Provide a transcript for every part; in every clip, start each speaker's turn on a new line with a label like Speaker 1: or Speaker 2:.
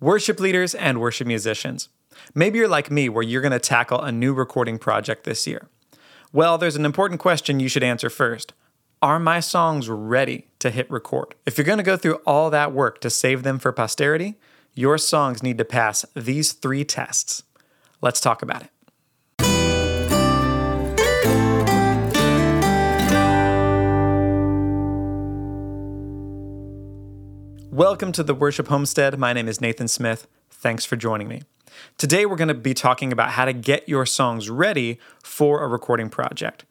Speaker 1: Worship leaders and worship musicians. Maybe you're like me, where you're going to tackle a new recording project this year. Well, there's an important question you should answer first Are my songs ready to hit record? If you're going to go through all that work to save them for posterity, your songs need to pass these three tests. Let's talk about it. Welcome to the Worship Homestead. My name is Nathan Smith. Thanks for joining me. Today, we're going to be talking about how to get your songs ready for a recording project.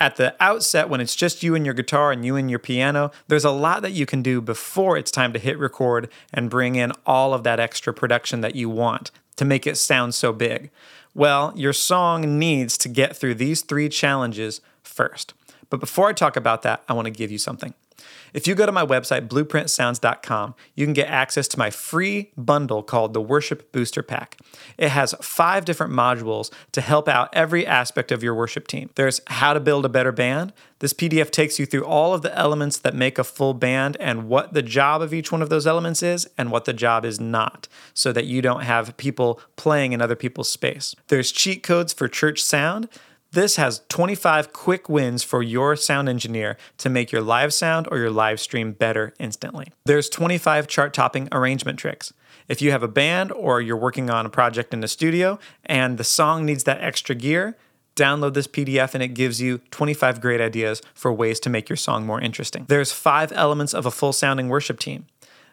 Speaker 1: At the outset, when it's just you and your guitar and you and your piano, there's a lot that you can do before it's time to hit record and bring in all of that extra production that you want to make it sound so big. Well, your song needs to get through these three challenges first. But before I talk about that, I want to give you something. If you go to my website, blueprintsounds.com, you can get access to my free bundle called the Worship Booster Pack. It has five different modules to help out every aspect of your worship team. There's how to build a better band. This PDF takes you through all of the elements that make a full band and what the job of each one of those elements is and what the job is not, so that you don't have people playing in other people's space. There's cheat codes for church sound. This has 25 quick wins for your sound engineer to make your live sound or your live stream better instantly. There's 25 chart topping arrangement tricks. If you have a band or you're working on a project in the studio and the song needs that extra gear, download this PDF and it gives you 25 great ideas for ways to make your song more interesting. There's five elements of a full sounding worship team.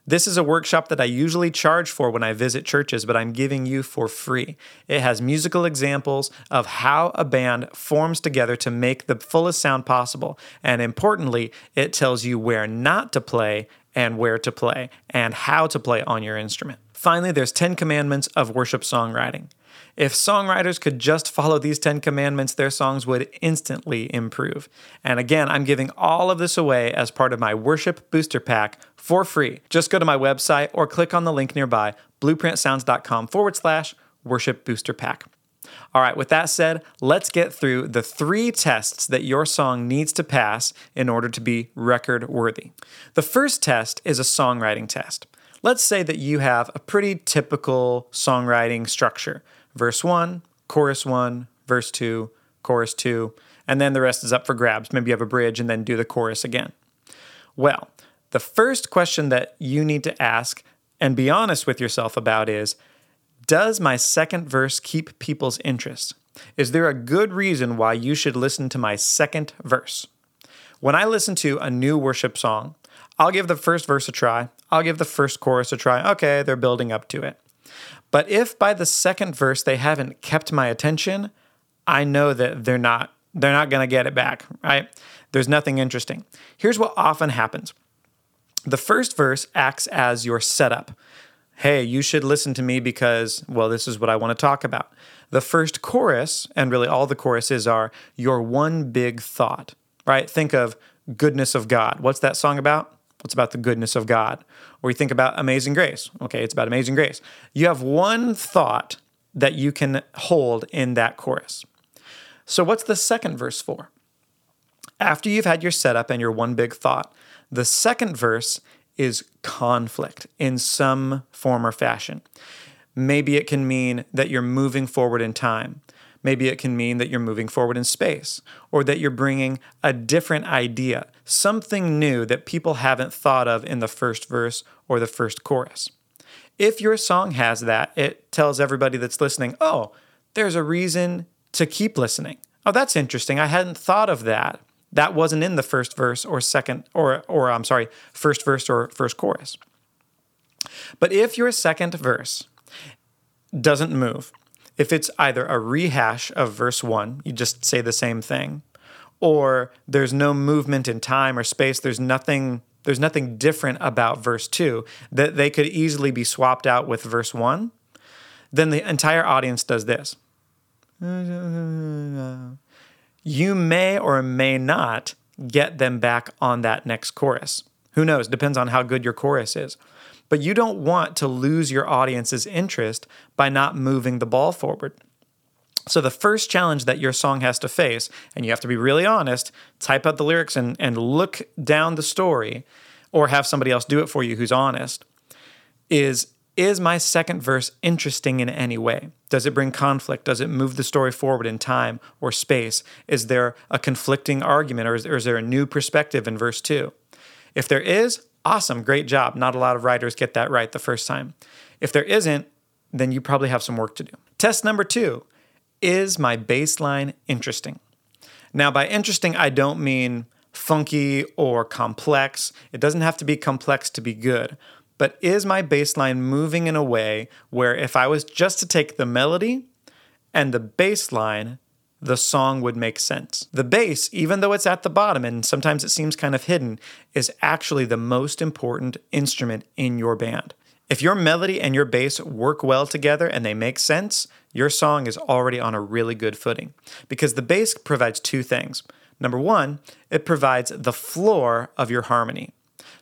Speaker 1: This is a workshop that I usually charge for when I visit churches, but I'm giving you for free. It has musical examples of how a band forms together to make the fullest sound possible. And importantly, it tells you where not to play and where to play and how to play on your instrument. Finally, there's 10 commandments of worship songwriting. If songwriters could just follow these 10 commandments, their songs would instantly improve. And again, I'm giving all of this away as part of my Worship Booster Pack for free. Just go to my website or click on the link nearby, blueprintsounds.com forward slash worship booster pack. All right, with that said, let's get through the three tests that your song needs to pass in order to be record worthy. The first test is a songwriting test. Let's say that you have a pretty typical songwriting structure verse 1, chorus 1, verse 2, chorus 2, and then the rest is up for grabs. Maybe you have a bridge and then do the chorus again. Well, the first question that you need to ask and be honest with yourself about is Does my second verse keep people's interest? Is there a good reason why you should listen to my second verse? When I listen to a new worship song, I'll give the first verse a try. I'll give the first chorus a try. Okay, they're building up to it. But if by the second verse they haven't kept my attention, I know that they're not they're not going to get it back, right? There's nothing interesting. Here's what often happens. The first verse acts as your setup. Hey, you should listen to me because, well, this is what I want to talk about. The first chorus, and really all the choruses are your one big thought, right? Think of goodness of God. What's that song about? It's about the goodness of God. Or you think about amazing grace. Okay, it's about amazing grace. You have one thought that you can hold in that chorus. So, what's the second verse for? After you've had your setup and your one big thought, the second verse is conflict in some form or fashion. Maybe it can mean that you're moving forward in time. Maybe it can mean that you're moving forward in space or that you're bringing a different idea, something new that people haven't thought of in the first verse or the first chorus. If your song has that, it tells everybody that's listening, oh, there's a reason to keep listening. Oh, that's interesting. I hadn't thought of that. That wasn't in the first verse or second, or, or I'm sorry, first verse or first chorus. But if your second verse doesn't move, if it's either a rehash of verse one, you just say the same thing, or there's no movement in time or space, there's nothing there's nothing different about verse 2 that they could easily be swapped out with verse 1, then the entire audience does this. You may or may not get them back on that next chorus. Who knows? Depends on how good your chorus is. But you don't want to lose your audience's interest by not moving the ball forward. So, the first challenge that your song has to face, and you have to be really honest, type out the lyrics and, and look down the story, or have somebody else do it for you who's honest, is is my second verse interesting in any way? Does it bring conflict? Does it move the story forward in time or space? Is there a conflicting argument or is, or is there a new perspective in verse 2? If there is, awesome, great job. Not a lot of writers get that right the first time. If there isn't, then you probably have some work to do. Test number two is my bass line interesting? Now, by interesting, I don't mean funky or complex. It doesn't have to be complex to be good. But is my bass line moving in a way where if I was just to take the melody and the bass line, the song would make sense. The bass, even though it's at the bottom and sometimes it seems kind of hidden, is actually the most important instrument in your band. If your melody and your bass work well together and they make sense, your song is already on a really good footing. Because the bass provides two things. Number one, it provides the floor of your harmony.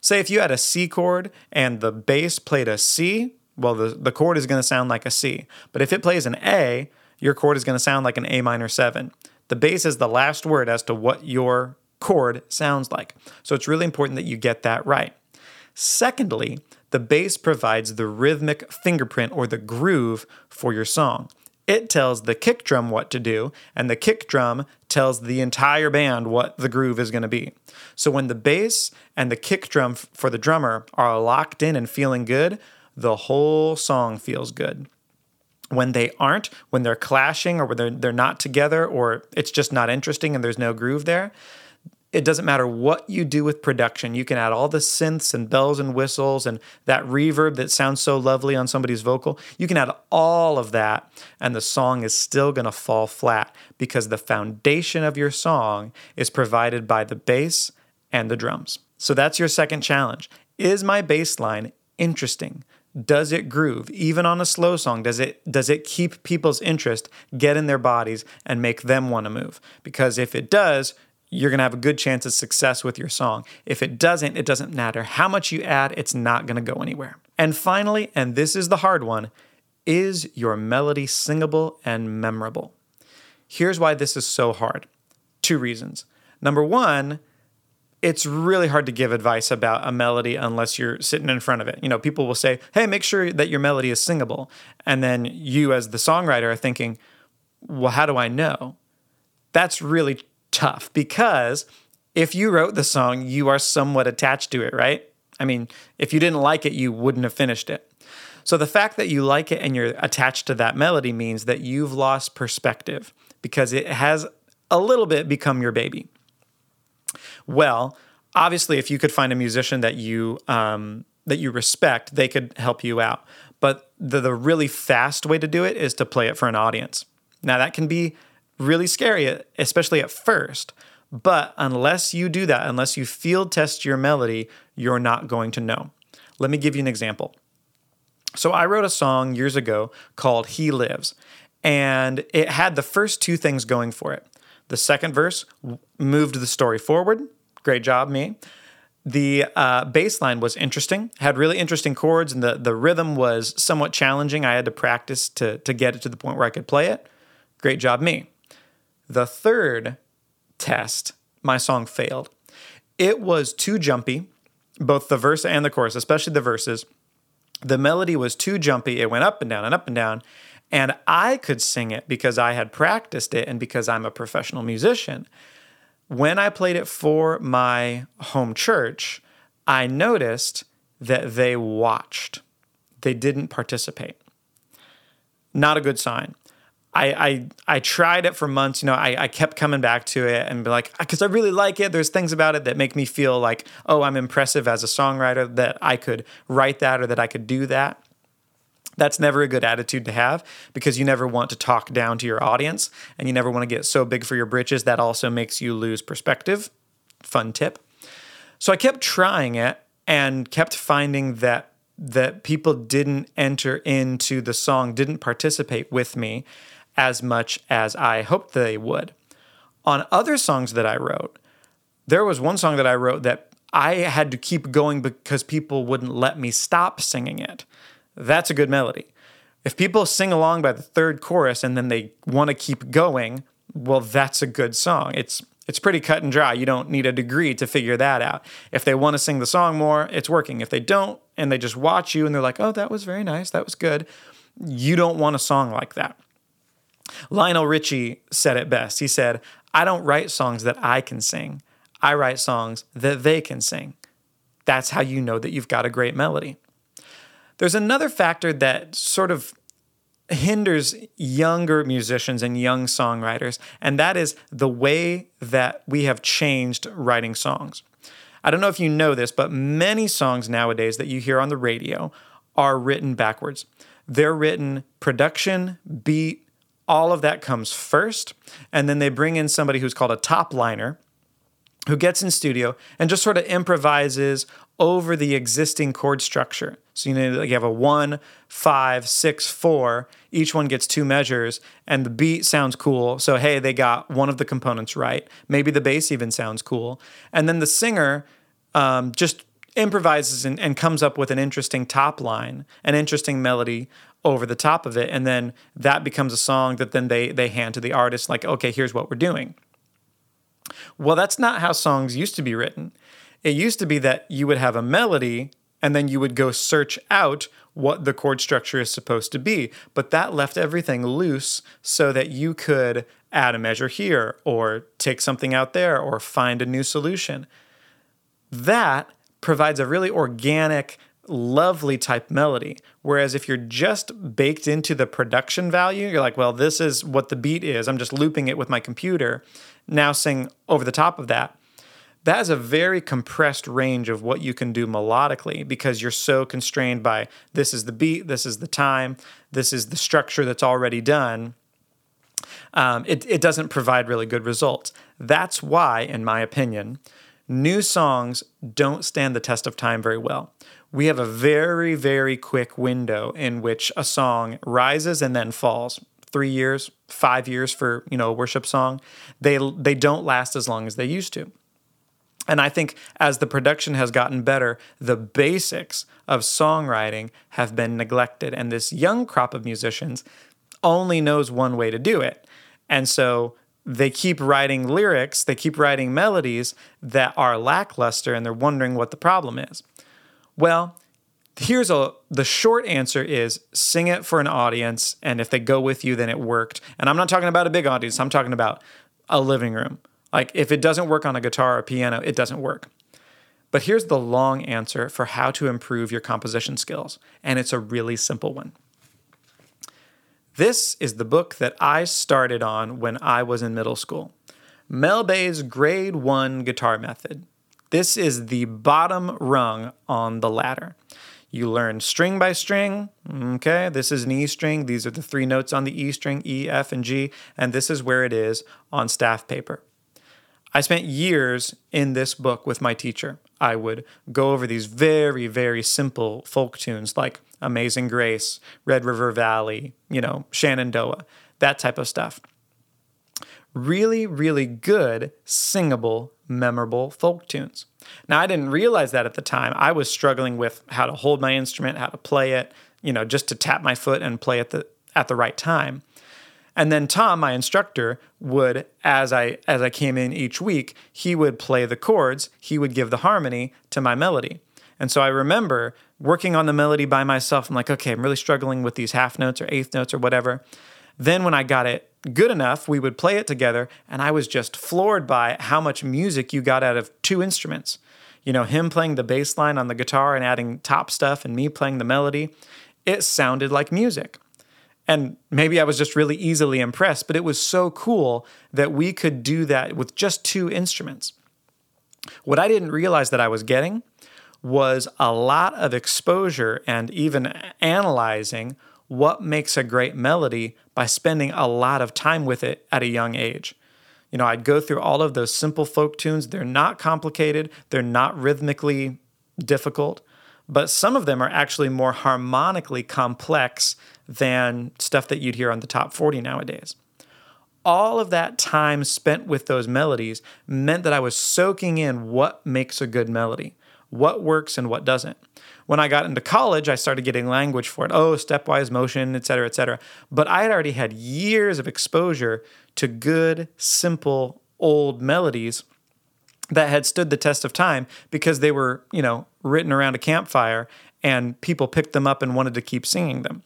Speaker 1: Say if you had a C chord and the bass played a C, well, the, the chord is going to sound like a C. But if it plays an A, your chord is going to sound like an A minor 7. The bass is the last word as to what your chord sounds like. So it's really important that you get that right. Secondly, the bass provides the rhythmic fingerprint or the groove for your song. It tells the kick drum what to do, and the kick drum tells the entire band what the groove is going to be. So when the bass and the kick drum for the drummer are locked in and feeling good, the whole song feels good. When they aren't, when they're clashing or when they're, they're not together or it's just not interesting and there's no groove there, it doesn't matter what you do with production. You can add all the synths and bells and whistles and that reverb that sounds so lovely on somebody's vocal. You can add all of that, and the song is still going to fall flat because the foundation of your song is provided by the bass and the drums. So that's your second challenge. Is my bass line interesting? Does it groove even on a slow song? Does it does it keep people's interest, get in their bodies and make them want to move? Because if it does, you're going to have a good chance of success with your song. If it doesn't, it doesn't matter how much you add, it's not going to go anywhere. And finally, and this is the hard one, is your melody singable and memorable? Here's why this is so hard. Two reasons. Number one, it's really hard to give advice about a melody unless you're sitting in front of it. You know, people will say, hey, make sure that your melody is singable. And then you, as the songwriter, are thinking, well, how do I know? That's really tough because if you wrote the song, you are somewhat attached to it, right? I mean, if you didn't like it, you wouldn't have finished it. So the fact that you like it and you're attached to that melody means that you've lost perspective because it has a little bit become your baby. Well, obviously, if you could find a musician that you um, that you respect, they could help you out. But the, the really fast way to do it is to play it for an audience. Now that can be really scary, especially at first. But unless you do that, unless you field test your melody, you're not going to know. Let me give you an example. So I wrote a song years ago called He Lives, and it had the first two things going for it. The second verse moved the story forward. Great job, me. The uh, bass line was interesting, had really interesting chords, and the, the rhythm was somewhat challenging. I had to practice to, to get it to the point where I could play it. Great job, me. The third test, my song failed. It was too jumpy, both the verse and the chorus, especially the verses. The melody was too jumpy. It went up and down and up and down. And I could sing it because I had practiced it and because I'm a professional musician. When I played it for my home church, I noticed that they watched, they didn't participate. Not a good sign. I, I I tried it for months. You know, I, I kept coming back to it and be like, because I really like it. There's things about it that make me feel like, oh, I'm impressive as a songwriter that I could write that or that I could do that. That's never a good attitude to have because you never want to talk down to your audience and you never want to get so big for your britches. That also makes you lose perspective. Fun tip. So I kept trying it and kept finding that that people didn't enter into the song, didn't participate with me as much as I hoped they would. On other songs that I wrote, there was one song that I wrote that I had to keep going because people wouldn't let me stop singing it. That's a good melody. If people sing along by the third chorus and then they want to keep going, well, that's a good song. It's It's pretty cut and dry. You don't need a degree to figure that out. If they want to sing the song more, it's working. If they don't, and they just watch you and they're like, oh, that was very nice, that was good, you don't want a song like that. Lionel Richie said it best. He said, I don't write songs that I can sing, I write songs that they can sing. That's how you know that you've got a great melody. There's another factor that sort of hinders younger musicians and young songwriters, and that is the way that we have changed writing songs. I don't know if you know this, but many songs nowadays that you hear on the radio are written backwards. They're written production, beat, all of that comes first, and then they bring in somebody who's called a top liner who gets in studio and just sort of improvises over the existing chord structure. So you know you have a one, five, six, four. Each one gets two measures, and the beat sounds cool. So hey, they got one of the components right. Maybe the bass even sounds cool, and then the singer um, just improvises and, and comes up with an interesting top line, an interesting melody over the top of it, and then that becomes a song that then they they hand to the artist. Like, okay, here's what we're doing. Well, that's not how songs used to be written. It used to be that you would have a melody and then you would go search out what the chord structure is supposed to be. But that left everything loose so that you could add a measure here or take something out there or find a new solution. That provides a really organic, lovely type melody. Whereas if you're just baked into the production value, you're like, well, this is what the beat is. I'm just looping it with my computer. Now sing over the top of that that is a very compressed range of what you can do melodically because you're so constrained by this is the beat, this is the time, this is the structure that's already done. Um, it, it doesn't provide really good results. That's why, in my opinion, new songs don't stand the test of time very well. We have a very, very quick window in which a song rises and then falls. Three years, five years for you know a worship song. They they don't last as long as they used to. And I think as the production has gotten better, the basics of songwriting have been neglected. And this young crop of musicians only knows one way to do it. And so they keep writing lyrics, they keep writing melodies that are lackluster, and they're wondering what the problem is. Well, here's a the short answer is sing it for an audience and if they go with you then it worked and i'm not talking about a big audience i'm talking about a living room like if it doesn't work on a guitar or piano, it doesn't work. But here's the long answer for how to improve your composition skills, and it's a really simple one. This is the book that I started on when I was in middle school Mel Bay's Grade 1 Guitar Method. This is the bottom rung on the ladder. You learn string by string. Okay, this is an E string. These are the three notes on the E string E, F, and G, and this is where it is on staff paper. I spent years in this book with my teacher. I would go over these very, very simple folk tunes like Amazing Grace, Red River Valley, you know, Shenandoah, that type of stuff. Really, really good, singable, memorable folk tunes. Now, I didn't realize that at the time. I was struggling with how to hold my instrument, how to play it, you know, just to tap my foot and play at the at the right time. And then Tom, my instructor, would as I as I came in each week, he would play the chords, he would give the harmony to my melody. And so I remember working on the melody by myself. I'm like, okay, I'm really struggling with these half notes or eighth notes or whatever. Then when I got it good enough, we would play it together, and I was just floored by how much music you got out of two instruments. You know, him playing the bass line on the guitar and adding top stuff, and me playing the melody. It sounded like music. And maybe I was just really easily impressed, but it was so cool that we could do that with just two instruments. What I didn't realize that I was getting was a lot of exposure and even analyzing what makes a great melody by spending a lot of time with it at a young age. You know, I'd go through all of those simple folk tunes. They're not complicated, they're not rhythmically difficult, but some of them are actually more harmonically complex than stuff that you'd hear on the top 40 nowadays. All of that time spent with those melodies meant that I was soaking in what makes a good melody, what works and what doesn't. When I got into college, I started getting language for it. Oh, stepwise motion, et cetera, et cetera. But I had already had years of exposure to good, simple old melodies that had stood the test of time because they were, you know, written around a campfire and people picked them up and wanted to keep singing them.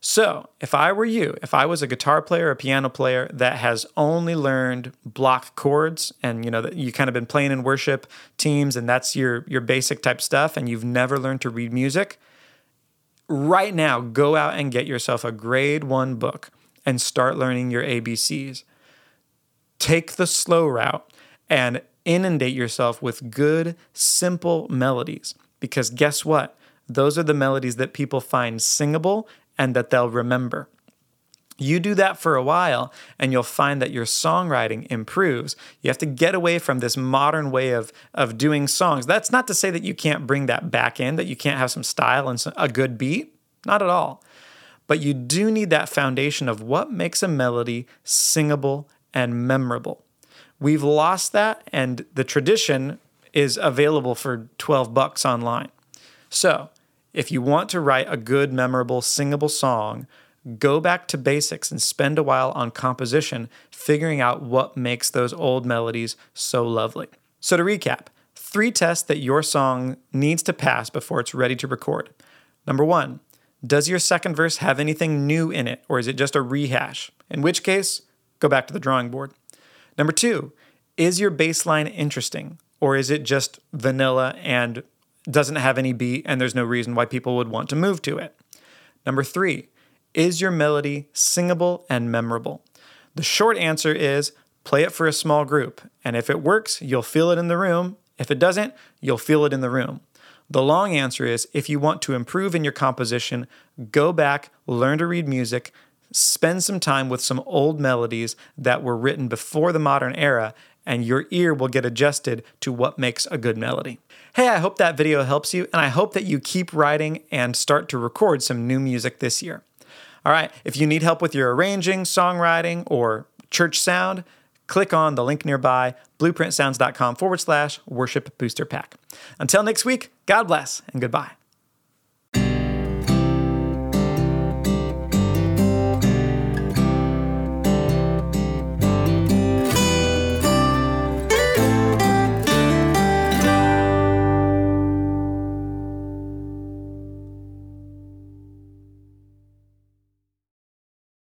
Speaker 1: So, if I were you, if I was a guitar player, a piano player that has only learned block chords and you know that you kind of been playing in worship teams and that's your your basic type stuff and you've never learned to read music, right now go out and get yourself a grade 1 book and start learning your ABCs. Take the slow route and inundate yourself with good, simple melodies because guess what? Those are the melodies that people find singable and that they'll remember. You do that for a while, and you'll find that your songwriting improves. You have to get away from this modern way of, of doing songs. That's not to say that you can't bring that back in, that you can't have some style and a good beat. Not at all. But you do need that foundation of what makes a melody singable and memorable. We've lost that, and the tradition is available for 12 bucks online. So, if you want to write a good, memorable, singable song, go back to basics and spend a while on composition, figuring out what makes those old melodies so lovely. So, to recap, three tests that your song needs to pass before it's ready to record. Number one, does your second verse have anything new in it, or is it just a rehash? In which case, go back to the drawing board. Number two, is your bass line interesting, or is it just vanilla and doesn't have any beat, and there's no reason why people would want to move to it. Number three, is your melody singable and memorable? The short answer is play it for a small group, and if it works, you'll feel it in the room. If it doesn't, you'll feel it in the room. The long answer is if you want to improve in your composition, go back, learn to read music, spend some time with some old melodies that were written before the modern era, and your ear will get adjusted to what makes a good melody. Hey, I hope that video helps you, and I hope that you keep writing and start to record some new music this year. All right, if you need help with your arranging, songwriting, or church sound, click on the link nearby, blueprintsounds.com forward slash worship booster pack. Until next week, God bless and goodbye.